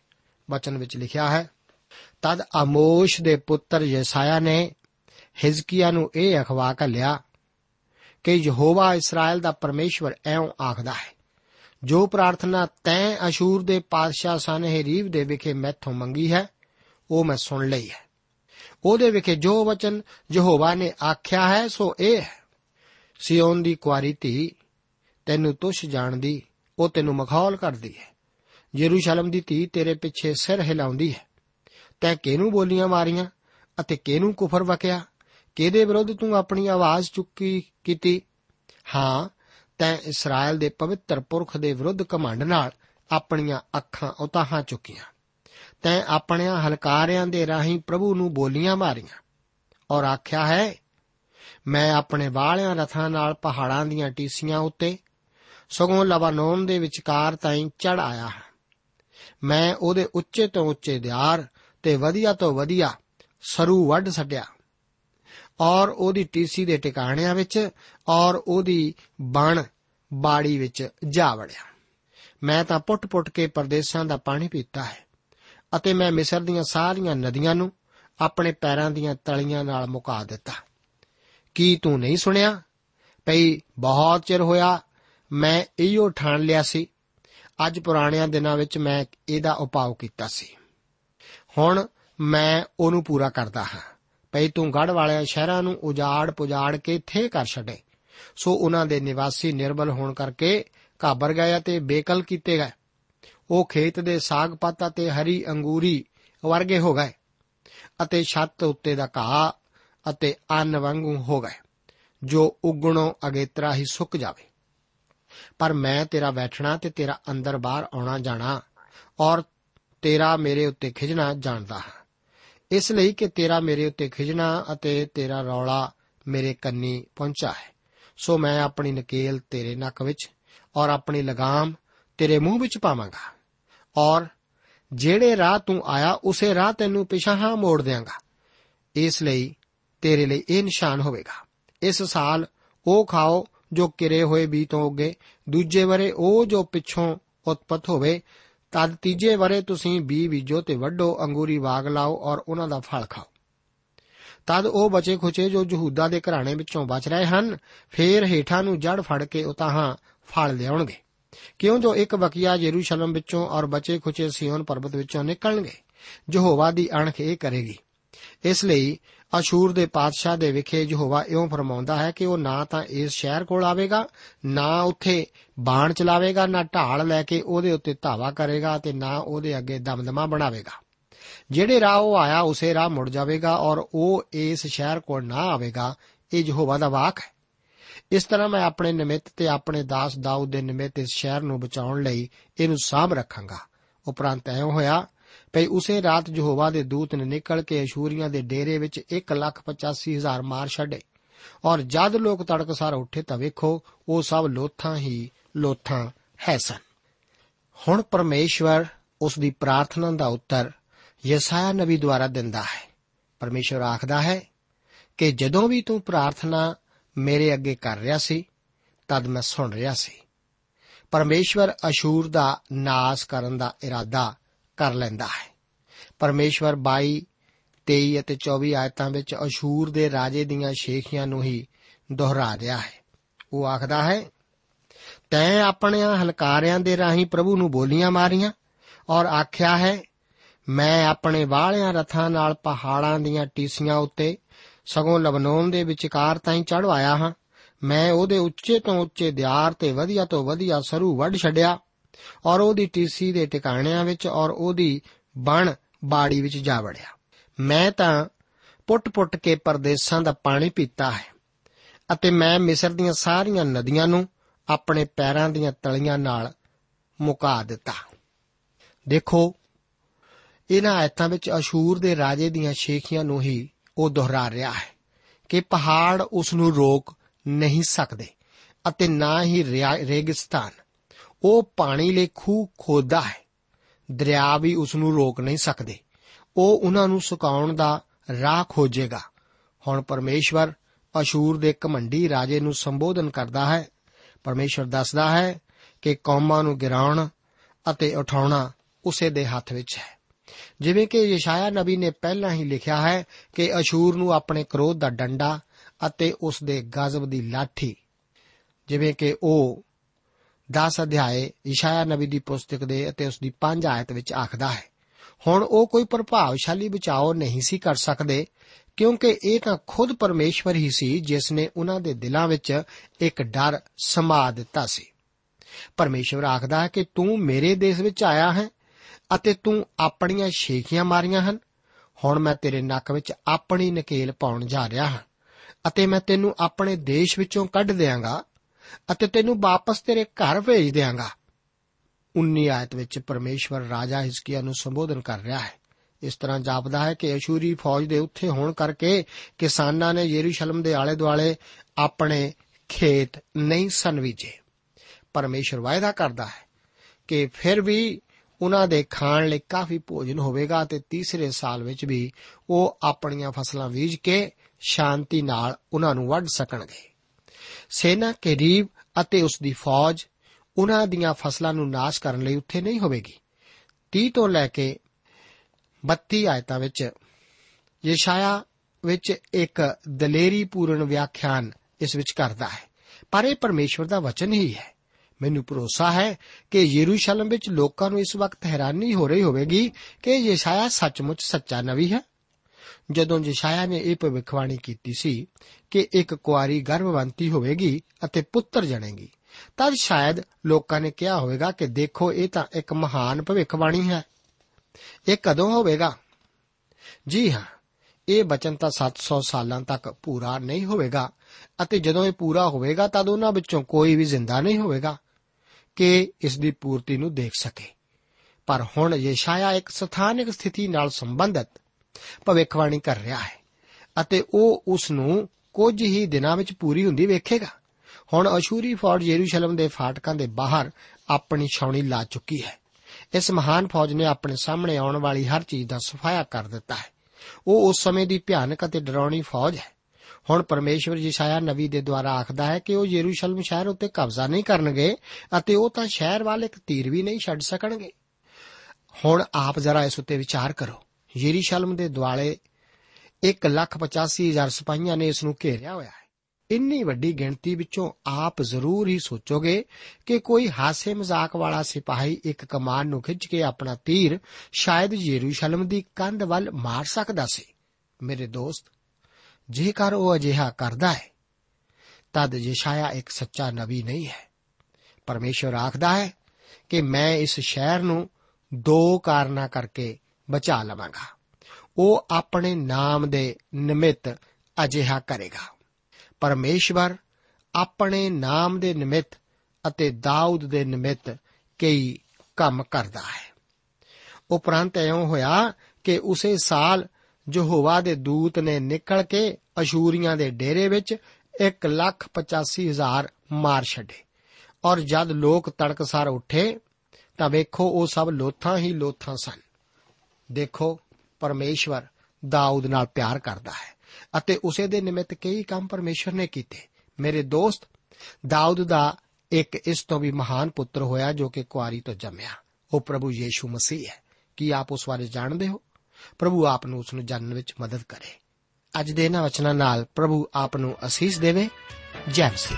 ਬਚਨ ਵਿੱਚ ਲਿਖਿਆ ਹੈ, ਤਦ ਆਮੋਸ਼ ਦੇ ਪੁੱਤਰ ਯਸਾਇਆ ਨੇ ਹਿਜ਼ਕੀਆ ਨੂੰ ਇਹ ਅਖਵਾ ਲਿਆ ਕਿ ਯਹੋਵਾ ਇਸਰਾਇਲ ਦਾ ਪਰਮੇਸ਼ਵਰ ਐਉਂ ਆਖਦਾ ਹੈ, ਜੋ ਪ੍ਰਾਰਥਨਾ ਤੈਂ ਅਸ਼ੂਰ ਦੇ ਪਾਦਸ਼ਾਹ ਸਨਹਰੀਬ ਦੇ ਵਿਖੇ ਮੈਥੋਂ ਮੰਗੀ ਹੈ, ਉਹ ਮੈਂ ਸੁਣ ਲਈ ਹੈ। ਉਹਦੇ ਵਿਖੇ ਜੋ ਵਚਨ ਯਹੋਵਾ ਨੇ ਆਖਿਆ ਹੈ, ਸੋ ਇਹ ਹੈ ਸਿਯੋਨ ਦੀ ਕੁਆਰੀ ਧੀ, ਤੈਨੂੰ ਤੁਸ਼ ਜਾਣਦੀ ਉਹ ਤੈਨੂੰ ਮਖੌਲ ਕਰਦੀ ਹੈ। ਯਰੂਸ਼ਲਮ ਦੀ ਧੀ ਤੇਰੇ ਪਿੱਛੇ ਸਿਰ ਹਿਲਾਉਂਦੀ ਹੈ। ਤੈਂ ਕਿਹਨੂੰ ਬੋਲੀਆਂ ਮਾਰੀਆਂ ਅਤੇ ਕਿਹਨੂੰ ਕੁਫਰ ਵਕਿਆ ਕਿਹਦੇ ਵਿਰੁੱਧ ਤੂੰ ਆਪਣੀ ਆਵਾਜ਼ ਚੁੱਕੀ ਕੀਤੀ? ਹਾਂ, ਤੈਂ ਇਸਰਾਇਲ ਦੇ ਪਵਿੱਤਰ ਪੁਰਖ ਦੇ ਵਿਰੁੱਧ ਕਮੰਡ ਨਾਲ ਆਪਣੀਆਂ ਅੱਖਾਂ ਉਤਾਹਾਂ ਚੁੱਕੀਆਂ। ਤੈਂ ਆਪਣਿਆਂ ਹਲਕਾਰਿਆਂ ਦੇ ਰਾਹੀਂ ਪ੍ਰਭੂ ਨੂੰ ਬੋਲੀਆਂ ਮਾਰੀਆਂ ਔਰ ਆਖਿਆ ਹੈ, ਮੈਂ ਆਪਣੇ ਬਾਲਿਆਂ ਰਥਾਂ ਨਾਲ ਪਹਾੜਾਂ ਦੀਆਂ ਟੀਸੀਆਂ ਉੱਤੇ ਸਗੋਂ ਲਬਾਨੋਨ ਦੇ ਵਿਚਕਾਰ ਤਾਈਂ ਚੜ ਆਇਆ ਹਾਂ। ਮੈਂ ਉਹਦੇ ਉੱਚੇ ਤੋਂ ਉੱਚੇ ਦਿਆਰ ਤੇ ਵਧੀਆ ਤੋਂ ਵਧੀਆ ਸਰੂ ਵੱਢ ਛੱਡਿਆ। ਔਰ ਉਹਦੀ ਟੀਸੀ ਦੇ ਟਿਕਾਣਿਆਂ ਵਿੱਚ ਔਰ ਉਹਦੀ ਬਣ ਬਾੜੀ ਵਿੱਚ ਜਾ ਵੜਿਆ। ਮੈਂ ਤਾਂ ਪੁੱਟ-ਪੁੱਟ ਕੇ ਪਰਦੇਸਾਂ ਦਾ ਪਾਣੀ ਪੀਤਾ ਹੈ ਅਤੇ ਮੈਂ ਮਿਸਰ ਦੀਆਂ ਸਾਰੀਆਂ ਨਦੀਆਂ ਨੂੰ ਆਪਣੇ ਪੈਰਾਂ ਦੀਆਂ ਤਲੀਆਂ ਨਾਲ ਮੁਕਾ ਦਿੱਤਾ। ਕੀ ਤੂੰ ਨਹੀਂ ਸੁਣਿਆ? ਭਈ ਬਹੁਤ ਚਿਰ ਹੋਇਆ ਮੈਂ ਇਹੋ ਠਾਣ ਲਿਆ ਸੀ। ਅੱਜ ਪੁਰਾਣਿਆਂ ਦਿਨਾਂ ਵਿੱਚ ਮੈਂ ਇਹਦਾ ਉਪਾਅ ਕੀਤਾ ਸੀ। ਹੁਣ ਮੈਂ ਉਹਨੂੰ ਪੂਰਾ ਕਰਦਾ ਹਾਂ। ਭਈ ਤੂੰ ਗੜ ਵਾਲਿਆਂ ਸ਼ਹਿਰਾਂ ਨੂੰ ਉਜਾੜ ਪੁਜਾੜ ਕੇ ਥੇ ਕਰ ਛੱਡੇ। ਸੋ ਉਹਨਾਂ ਦੇ ਨਿਵਾਸੀ ਨਿਰਬਲ ਹੋਣ ਕਰਕੇ ਘਾਬਰ ਗਏ ਅਤੇ ਬੇਕਲ ਕੀਤੇ ਗਏ। ਉਹ ਖੇਤ ਦੇ ਸਾਗ ਪੱਤ ਅਤੇ ਹਰੀ ਅੰਗੂਰੀ ਵਰਗੇ ਹੋ ਗਏ ਅਤੇ ਛੱਤ ਉੱਤੇ ਦਾ ਘਾਹ ਅਤੇ ਅੰਨ ਵਾਂਗੂ ਹੋ ਗਏ, ਜੋ ਉਗਣੋਂ ਅਗੇਤਰਾ ਹੀ ਸੁੱਕ ਜਾਵੇ। ਪਰ ਮੈਂ ਤੇਰਾ ਬੈਠਣਾ ਤੇ ਤੇਰਾ ਅੰਦਰ ਬਾਹਰ ਆਉਣਾ ਜਾਣਾ ਔਰ ਤੇਰਾ ਮੇਰੇ ਉੱਤੇ ਖਿਜਣਾ ਜਾਣਦਾ ਹਾਂ। ਇਸ ਲਈ ਕਿ ਤੇਰਾ ਮੇਰੇ ਉੱਤੇ ਖਿਜਣਾ ਅਤੇ ਤੇਰਾ ਰੌਲਾ ਮੇਰੇ ਕੰਨੀ ਪਹੁੰਚਾ ਹੈ। ਸੋ ਮੈਂ ਆਪਣੀ ਨਕੇਲ ਤੇਰੇ ਨੱਕ ਵਿੱਚ ਔਰ ਆਪਣੀ ਲਗਾਮ ਤੇਰੇ ਮੂੰਹ ਵਿੱਚ ਪਾਵਾਂਗਾ ਔਰ ਜਿਹੜੇ ਰਾਹ ਤੂੰ ਆਇਆ, ਉਸੇ ਰਾਹ ਤੈਨੂੰ ਪਿਛਾਹਾਂ ਮੋੜ ਦਿਆਂਗਾ। ਇਸ ਲਈ ਤੇਰੇ ਲਈ ਇਹ ਨਿਸ਼ਾਨ ਹੋਵੇਗਾ। ਇਸ ਸਾਲ ਉਹ ਖਾਓ ਜੋ ਕਿਰੇ ਹੋਏ ਬੀ ਤੋਂ ਉੱਗੇ ਦੂਜੇ ਬਰੇ ਉਹ ਜੋ ਪਿੱਛੋਂ ਉਤਪਤ ਹੋਵੇ, ਤਦ ਤੀਜੇ ਬਰੇ ਤੁਸੀਂ ਬੀ ਬੀਜੋ ਤੇ ਵੱਡੋ ਅੰਗੂਰੀ ਬਾਗ ਲਾਓ ਔਰ ਉਹਨਾਂ ਦਾ ਫਲ ਖਾਓ। ਤਦ ਉਹ ਬਚੇ ਖੁਚੇ ਜੋ ਯਹੂਦਾ ਦੇ ਘਰਾਣੇ ਵਿੱਚੋਂ ਬਚ ਰਹੇ ਹਨ, ਫੇਰ ਹੇਠਾਂ ਨੂੰ ਜੜ ਫੜ ਕੇ ਉਤਾਹਾਂ ਫਲ ਲਿਆਉਣਗੇ। ਕਿਉਂ ਜੋ ਇੱਕ ਵਕੀਆ ਯਰੂਸ਼ਲਮ ਵਿੱਚੋਂ ਔਰ ਬਚੇ ਖੁਚੇ ਸਿਯੋਨ ਪਰਬਤ ਵਿੱਚੋਂ ਨਿਕਲਣਗੇ? ਯਹੋਵਾ ਦੀ ਅਣਖ ਇਹ ਕਰੇਗੀ। ਇਸ ਲਈ ਅਸ਼ੂਰ ਦੇ ਪਾਤਸ਼ਾਹ ਦੇ ਵਿਖੇ ਯਹੋਵਾ ਇਉਂ ਫਰਮਾਉਂਦਾ ਹੈ ਕਿ ਉਹ ਨਾ ਤਾਂ ਇਸ ਸ਼ਹਿਰ ਕੋਲ ਆਵੇਗਾ, ਨਾ ਉੱਥੇ ਬਾਣ ਚਲਾਵੇਗਾ, ਨਾ ਢਾਲ ਲੈ ਕੇ ਉਹਦੇ ਉੱਤੇ ਧਾਵਾ ਕਰੇਗਾ ਤੇ ਨਾ ਉਹਦੇ ਅੱਗੇ ਦਮਦਮਾ ਬਣਾਵੇਗਾ। ਜਿਹੜੇ ਰਾਹ ਉਹ ਆਇਆ, ਉਸੇ ਰਾਹ ਮੁੜ ਜਾਵੇਗਾ ਔਰ ਉਹ ਇਸ ਸ਼ਹਿਰ ਕੋਲ ਨਾ ਆਵੇਗਾ, ਇਹ ਯਹੋਵਾ ਦਾ ਵਾਕ ਹੈ। ਇਸ ਤਰ੍ਹਾਂ ਮੈਂ ਆਪਣੇ ਨਿਮਿਤ ਤੇ ਆਪਣੇ ਦਾਸ ਦਾਊਦ ਦੇ ਨਿਮਿਤ ਇਸ ਸ਼ਹਿਰ ਨੂੰ ਬਚਾਉਣ ਲਈ ਇਹਨੂੰ ਸਾਂਭ ਰੱਖਾਂਗਾ। ਉਪਰੰਤ ਐਂ ਹੋਇਆ ਭਈ ਉਸੇ ਰਾਤ ਯਹੋਵਾ ਦੇ ਦੂਤ ਨੇ ਨਿਕਲ ਕੇ ਅਸ਼ੂਰੀਆਂ ਦੇ ਡੇਰੇ ਵਿੱਚ 185000 ਮਾਰ ਛੱਡੇ। ਔਰ ਜਦ ਲੋਕ ਤੜਕਸਾਰ ਉੱਠੇ ਤਾਂ ਵੇਖੋ, ਉਹ ਸਭ ਲੋਥਾਂ ਹੀ ਲੋਥਾਂ ਹੈ ਸਨ। ਹੁਣ ਪਰਮੇਸ਼ਵਰ ਉਸ ਦੀ ਪ੍ਰਾਰਥਨਾ ਦਾ ਉੱਤਰ ਯਸਾਇਆ ਨਬੀ ਦੁਆਰਾ ਦਿੰਦਾ ਹੈ। ਪਰਮੇਸ਼ਵਰ ਆਖਦਾ ਹੈ ਕਿ ਜਦੋਂ ਵੀ ਤੂੰ ਪ੍ਰਾਰਥਨਾ ਮੇਰੇ ਅੱਗੇ ਕਰ ਰਿਹਾ ਸੀ, ਤਦ ਮੈਂ ਸੁਣ ਰਿਹਾ ਸੀ। ਪਰਮੇਸ਼ਵਰ ਅਸ਼ੂਰ ਦਾ ਨਾਸ ਕਰਨ ਦਾ ਇਰਾਦਾ ਕਰ ਲੈਂਦਾ ਹੈ। ਪਰਮੇਸ਼ਵਰ 22 23 ਅਤੇ 24 ਆਇਤਾਂ ਵਿੱਚ ਅਸ਼ੂਰ ਦੇ ਰਾਜੇ ਦੀਆਂ ਸ਼ੇਖੀਆਂ ਨੂੰ ਹੀ ਦੁਹਰਾ ਰਿਹਾ ਹੈ। ਉਹ ਆਖਦਾ ਹੈ, ਤੈਂ ਆਪਣਿਆਂ ਹਲਕਾਰਿਆਂ ਦੇ ਰਾਹੀਂ ਪ੍ਰਭੂ ਨੂੰ ਬੋਲੀਆਂ ਮਾਰੀਆਂ ਔਰ ਆਖਿਆ ਹੈ, ਮੈਂ ਆਪਣੇ ਵਾਲਿਆਂ ਰਥਾਂ ਨਾਲ ਪਹਾੜਾਂ ਦੀਆਂ ਟੀਸੀਆਂ ਉੱਤੇ ਸਗੋਂ ਲਬਨੋਨ ਦੇ ਵਿਚਕਾਰ ਤਾਈਂ ਚੜਵਾਇਆ ਹਾਂ। ਮੈਂ ਉਹਦੇ ਉੱਚੇ ਤੋਂ ਉੱਚੇ ਦਿਆਰ ਤੇ ਵਧੀਆ ਤੋਂ ਵਧੀਆ ਸਰੂ ਵੱਢ ਛੱਡਿਆ ਔਰ ਉਹਦੀ ਟੀਸੀ ਦੇ ਟਿਕਾਣਿਆਂ ਵਿੱਚ ਔਰ ਉਹਦੀ ਬਣ ਬਾੜੀ ਵਿੱਚ ਜਾ ਵੜਿਆ। ਮੈਂ ਤਾਂ ਪੁੱਟ-ਪੁੱਟ ਕੇ ਪਰਦੇਸਾਂ ਦਾ ਪਾਣੀ ਪੀਤਾ ਹੈ ਅਤੇ ਮੈਂ ਮਿਸਰ ਦੀਆਂ ਸਾਰੀਆਂ ਨਦੀਆਂ ਨੂੰ ਆਪਣੇ ਪੈਰਾਂ ਦੀਆਂ ਤਲੀਆਂ ਨਾਲ ਮੁਕਾ ਦਿੱਤਾ। ਦੇਖੋ, ਇਹਨਾਂ ਆਇਤਾਂ ਵਿੱਚ ਅਸ਼ੂਰ ਦੇ ਰਾਜੇ ਦੀਆਂ ਸ਼ੇਖੀਆਂ ਨੂੰ ਹੀ ਉਹ ਦੁਹਰਾ ਰਿਹਾ ਹੈ ਕਿ ਪਹਾੜ ਉਸ ਨੂੰ ਰੋਕ ਨਹੀਂ ਸਕਦੇ ਅਤੇ ਨਾ ਹੀ ਰੇਗਿਸਤਾਨ ਉਹ ਪਾਣੀ ਲਈ ਖੂਹ ਖੋਦਾ ਹੈ। ਦਰਿਆ ਵੀ ਉਸ ਨੂੰ ਰੋਕ ਨਹੀਂ ਸਕਦੇ। ਉਹ ਉਹਨਾਂ ਨੂੰ ਸੁਕਾਉਣ ਦਾ ਰਾਹ ਖੋਜੇਗਾ। ਹੁਣ ਪਰਮੇਸ਼ਵਰ ਅਸ਼ੂਰ ਦੇ ਕਮੰਡੀ ਰਾਜੇ ਨੂੰ ਸੰਬੋਧਨ ਕਰਦਾ ਹੈ। ਪਰਮੇਸ਼ਵਰ ਦੱਸਦਾ ਹੈ ਕਿ ਕੌਮਾਂ ਨੂੰ ਗਿਰਾਉਣ ਅਤੇ ਉਠਾਉਣਾ ਉਸੇ ਦੇ ਹੱਥ ਵਿੱਚ ਹੈ। ਜਿਵੇਂ ਕਿ ਯਸ਼ਾਇਆ ਨਬੀ ਨੇ ਪਹਿਲਾਂ ਹੀ ਲਿਖਿਆ ਹੈ ਕਿ ਅਸ਼ੂਰ ਨੂੰ ਆਪਣੇ ਕ੍ਰੋਧ ਦਾ ਡੰਡਾ ਅਤੇ ਉਸ ਦੇ ਗਜ਼ਬ ਦੀ ਲਾਠੀ, ਜਿਵੇਂ ਕਿ ਉਹ 10 ਅਧਿਆਏ ਯਸ਼ਾਇਆ ਨਬੀ ਦੀ ਪੁਸਤਕ ਦੇ ਅਤੇ ਉਸ ਦੀ 5 ਆਇਤ ਵਿੱਚ ਆਖਦਾ ਹੈ, ਹੁਣ ਉਹ ਕੋਈ ਪ੍ਰਭਾਵਸ਼ਾਲੀ ਬਚਾਓ ਨਹੀਂ ਸੀ ਕਰ ਸਕਦੇ, ਕਿਉਂਕਿ ਇਹ ਤਾਂ ਖੁਦ ਪਰਮੇਸ਼ਵਰ ਹੀ ਸੀ ਜਿਸ ਨੇ ਉਹਨਾਂ ਦੇ ਦਿਲਾਂ ਵਿੱਚ ਇੱਕ ਡਰ ਸਮਾ ਦਿੱਤਾ ਸੀ। ਪਰਮੇਸ਼ਵਰ ਆਖਦਾ ਹੈ ਕਿ ਤੂੰ ਮੇਰੇ ਦੇਸ਼ ਵਿੱਚ ਆਇਆ ਹੈ ਅਤੇ ਤੂੰ ਆਪਣੀਆਂ ਸ਼ੇਖੀਆਂ ਮਾਰੀਆਂ ਹਨ। ਹੁਣ ਮੈਂ ਤੇਰੇ ਨੱਕ ਵਿੱਚ ਆਪਣੀ ਨਕੇਲ ਪਾਉਣ ਜਾ ਰਿਹਾ ਹਾਂ ਅਤੇ ਮੈਂ ਤੈਨੂੰ ਆਪਣੇ ਦੇਸ਼ ਵਿੱਚੋਂ ਕੱਢ ਦਿਆਂਗਾ ਅਤੇ ਤੈਨੂੰ ਵਾਪਸ ਤੇਰੇ ਘਰ ਭੇਜ ਦਿਆਂਗਾ। 19 ਆਇਤ ਵਿੱਚ ਪਰਮੇਸ਼ਵਰ ਰਾਜਾ ਹਿਸਕੀਆ ਨੂੰ ਸੰਬੋਧਨ ਕਰ ਰਿਹਾ ਹੈ। ਇਸ ਤਰ੍ਹਾਂ ਜਾਪਦਾ ਹੈ ਕਿ ਅਸ਼ੂਰੀ ਫੌਜ ਦੇ ਉੱਥੇ ਹੋਣ ਕਰਕੇ ਕਿਸਾਨਾਂ ਨੇ ਯਰੂਸ਼ਲਮ ਦੇ ਆਲੇ ਦੁਆਲੇ ਆਪਣੇ ਖੇਤ ਨਹੀਂ ਸਨਵੀਜੇ ਪਰਮੇਸ਼ਵਰ ਵਾਅਦਾ ਕਰਦਾ ਹੈ ਕਿ ਫਿਰ ਵੀ ਉਹਨਾਂ ਦੇ ਖਾਣ ਲਈ ਕਾਫੀ ਭੋਜਨ ਹੋਵੇਗਾ ਤੇ ਤੀਸਰੇ ਸਾਲ ਵਿੱਚ ਵੀ ਉਹ ਆਪਣੀਆਂ ਫਸਲਾਂ ਬੀਜ ਕੇ ਸ਼ਾਂਤੀ ਨਾਲ ਉਹਨਾਂ ਨੂੰ ਵੱਢ ਸਕਣਗੇ। ਸੈਨਾ, ਕਰੀਬ ਅਤੇ ਉਸ ਦੀ ਫੌਜ ਉਹਨਾਂ ਦੀਆਂ ਫਸਲਾਂ ਨੂੰ ਨਾਸ਼ ਕਰਨ ਲਈ ਉੱਥੇ ਨਹੀਂ ਹੋਵੇਗੀ। 30 ਤੋਂ ਲੈ ਕੇ 32 ਆਇਤਾਂ ਵਿੱਚ ਯਸ਼ਾਇਆ ਵਿੱਚ ਇੱਕ ਦਲੇਰੀ ਪੂਰਨ ਵਿਆਖਿਆਨ ਇਸ ਵਿੱਚ ਕਰਦਾ ਹੈ। ਪਰ ਇਹ ਪਰਮੇਸ਼ਵਰ ਦਾ ਵਚਨ ਹੀ ਹੈ। ਮੈਨੂੰ ਭਰੋਸਾ ਹੈ ਕਿ ਯਰੂਸ਼ਲਮ ਵਿੱਚ ਲੋਕਾਂ ਨੂੰ ਇਸ ਵਕਤ ਹੈਰਾਨੀ ਹੋ ਰਹੀ ਹੋਵੇਗੀ ਕਿ ਯਸ਼ਾਇਆ ਸੱਚਮੁੱਚ ਸੱਚਾ ਨਵੀ ਹੈ। ਜਦੋਂ ਯਸ਼ਾਇਆ ਨੇ ਇਹ ਭਵਿੱਖਬਾਣੀ ਕੀਤੀ ਸੀ ਕਿ ਇੱਕ ਕੁਆਰੀ ਗਰਭਵੰਤੀ ਹੋਵੇਗੀ ਅਤੇ ਪੁੱਤਰ ਜਣੇਗੀ, ਤਦ ਸ਼ਾਇਦ ਲੋਕਾਂ ਨੇ ਕਿਹਾ ਹੋਵੇਗਾ ਕਿ ਦੇਖੋ, ਇਹ ਤਾਂ ਇੱਕ ਮਹਾਨ ਭਵਿੱਖਬਾਣੀ ਹੈ। ਇਹ ਕਦੋਂ ਹੋਵੇਗਾ? ਜੀ ਹਾਂ, ਇਹ ਬਚਨ ਤਾਂ 700 ਸਾਲਾਂ ਤੱਕ ਪੂਰਾ ਨਹੀਂ ਹੋਵੇਗਾ ਅਤੇ ਜਦੋਂ ਇਹ ਪੂਰਾ ਹੋਵੇਗਾ, ਤਦ ਉਹਨਾਂ ਵਿੱਚੋਂ ਕੋਈ ਵੀ ਜ਼ਿੰਦਾ ਨਹੀਂ ਹੋਵੇਗਾ ਕਿ ਇਸ ਦੀ ਪੂਰਤੀ ਨੂੰ ਦੇਖ ਸਕੇ। ਪਰ ਹੁਣ ਯਸ਼ਾਇਆ ਇੱਕ ਸਥਾਨਕ ਸਥਿਤੀ ਨਾਲ ਸੰਬੰਧਿਤ ਭਵਿੱਖਬਾਣੀ ਕਰ ਰਿਹਾ ਹੈ ਅਤੇ ਉਹ ਉਸ ਨੂੰ ਕੁਝ ਹੀ ਦਿਨਾਂ ਵਿੱਚ ਪੂਰੀ ਹੁੰਦੀ ਵੇਖੇਗਾ। ਹੁਣ ਅਸ਼ੂਰੀ ਫੌਜ ਯਰੂਸ਼ਲਮ ਦੇ ਫਾਟਕਾਂ ਦੇ ਬਾਹਰ ਆਪਣੀ ਛਾਉਣੀ ਲਾ ਚੁੱਕੀ ਹੈ। ਇਸ ਮਹਾਨ ਫੌਜ ਨੇ ਆਪਣੇ ਸਾਹਮਣੇ ਆਉਣ ਵਾਲੀ ਹਰ ਚੀਜ਼ ਦਾ ਸਫਾਇਆ ਕਰ ਦਿੱਤਾ ਹੈ। ਉਹ ਉਸ ਸਮੇਂ ਦੀ ਭਿਆਨਕ ਅਤੇ ਡਰਾਉਣੀ ਫੌਜ ਹੈ। ਹੁਣ ਪਰਮੇਸ਼ਵਰ ਯਿਸ਼ਾਇਆ ਨਵੀ ਦੇ ਦੁਆਰਾ ਆਖਦਾ ਹੈ ਕਿ ਉਹ ਯਰੂਸ਼ਲਮ ਸ਼ਹਿਰ ਉੱਤੇ ਕਬਜ਼ਾ ਨਹੀਂ ਕਰਨਗੇ ਅਤੇ ਉਹ ਤਾਂ ਸ਼ਹਿਰ ਵੱਲ ਇੱਕ ਤੀਰ ਵੀ ਨਹੀਂ ਛੱਡ ਸਕਣਗੇ। ਹੁਣ ਆਪ ਜ਼ਰਾ ਇਸ ਉੱਤੇ ਵਿਚਾਰ ਕਰੋ। ਯਰੂਸ਼ਲਮ ਦੇ ਦੁਆਲੇ 185000 ਸਿਪਾਹੀਆਂ ਨੇ ਇਸ ਨੂੰ ਘੇਰਿਆ ਹੋਇਆ ਹੈ। ਇੰਨੀ ਵੱਡੀ ਗਿਣਤੀ ਵਿੱਚੋਂ ਆਪ ਜ਼ਰੂਰ ਹੀ ਸੋਚੋਗੇ ਕਿ ਕੋਈ ਹਾਸੇ ਮਜ਼ਾਕ ਵਾਲਾ ਸਿਪਾਹੀ ਇੱਕ ਕਮਾਨ ਨੂੰ ਖਿੱਚ ਕੇ ਆਪਣਾ ਤੀਰ ਸ਼ਾਇਦ ਯਰੂਸ਼ਲਮ ਦੀ ਕੰਧ ਵੱਲ ਮਾਰ ਸਕਦਾ ਸੀ। ਮੇਰੇ ਦੋਸਤ, ਜੇਕਰ ਉਹ ਅਜਿਹਾ ਕਰਦਾ ਹੈ, ਤਦ ਯਸ਼ਾਇਆ ਇੱਕ ਸੱਚਾ ਨਬੀ ਨਹੀਂ ਹੈ। ਪਰਮੇਸ਼ਵਰ ਆਖਦਾ ਹੈ ਕਿ ਮੈਂ ਇਸ ਸ਼ਹਿਰ ਨੂੰ ਦੋ ਕਾਰਨਾਂ ਕਰਕੇ ਬਚਾ ਲਵਾਂਗਾ। ਉਹ ਆਪਣੇ ਨਾਮ ਦੇ ਨਿਮਿਤ ਅਜਿਹਾ ਕਰੇਗਾ। ਪਰਮੇਸ਼ਵਰ ਆਪਣੇ ਨਾਮ ਦੇ ਨਿਮਿਤ ਅਤੇ ਦਾਊਦ ਦੇ ਨਿਮਿਤ ਕਈ ਕੰਮ ਕਰਦਾ ਹੈ। ਉਪਰੰਤ ਐਉਂ ਹੋਇਆ ਕਿ ਉਸੇ ਸਾਲ ਯਹੋਵਾ ਦੇ ਦੂਤ ਨੇ ਨਿਕਲ ਕੇ ਅਸ਼ੂਰੀਆਂ ਦੇ ਡੇਰੇ ਵਿੱਚ 185000 ਮਾਰ ਛੱਡੇ ਔਰ ਜਦ ਲੋਕ ਤੜਕਸਾਰ ਉੱਠੇ ਤਾਂ ਵੇਖੋ ਉਹ ਸਭ ਲੋਥਾਂ ਹੀ ਲੋਥਾਂ ਸਨ। ਦੇਖੋ, ਪਰਮੇਸ਼ਵਰ ਦਾਊਦ ਨਾਲ ਪਿਆਰ ਕਰਦਾ ਹੈ ਅਤੇ ਉਸੇ ਦੇ ਨਿਮਿਤ ਕਈ ਕੰਮ ਪਰਮੇਸ਼ਵਰ ਨੇ ਕੀਤੇ। ਮੇਰੇ ਦੋਸਤ, ਦਾਊਦ ਦਾ ਇੱਕ ਇਸ ਤੋਂ ਵੀ ਮਹਾਨ ਪੁੱਤਰ ਹੋਇਆ ਜੋ ਕਿ ਕੁਆਰੀ ਤੋਂ ਜੰਮਿਆ। ਉਹ ਪ੍ਰਭੂ ਯੀਸ਼ੂ ਮਸੀਹ ਹੈ। ਕੀ ਆਪ ਉਸ ਬਾਰੇ ਜਾਣਦੇ ਹੋ? ਪ੍ਰਭੂ ਆਪ ਨੂੰ ਉਸ ਨੂੰ ਜਾਣਨ ਵਿੱਚ ਮਦਦ ਕਰੇ। ਅੱਜ ਦੇ ਇਹਨਾਂ ਵਚਨਾਂ ਨਾਲ ਪ੍ਰਭੂ ਆਪ ਨੂੰ ਅਸੀਸ ਦੇਵੇ। ਜੈ ਮਸੀਹ।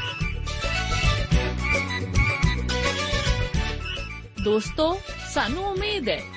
ਦੋਸਤੋ, ਸਾਨੂੰ ਉਮੀਦ ਹੈ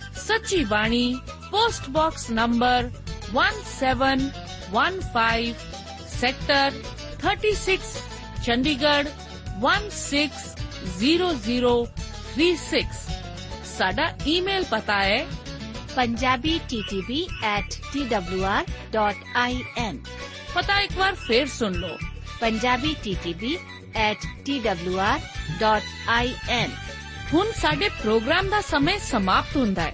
Sachi Bani post box number 1715 sector 36 Chandigarh 160036 ਸਾਡਾ ਈਮੇਲ ਪਤਾ ਹੈ punjabi ttb at twr.in ਪਤਾ ਇੱਕ ਵਾਰ ਫੇਰ ਸੁਣ ਲਓ punjabi ttb at twr.in ਹੁਣ ਸਾਡੇ ਪ੍ਰੋਗਰਾਮ ਦਾ ਸਮੇਂ ਸਮਾਪਤ ਹੁੰਦਾ ਹੈ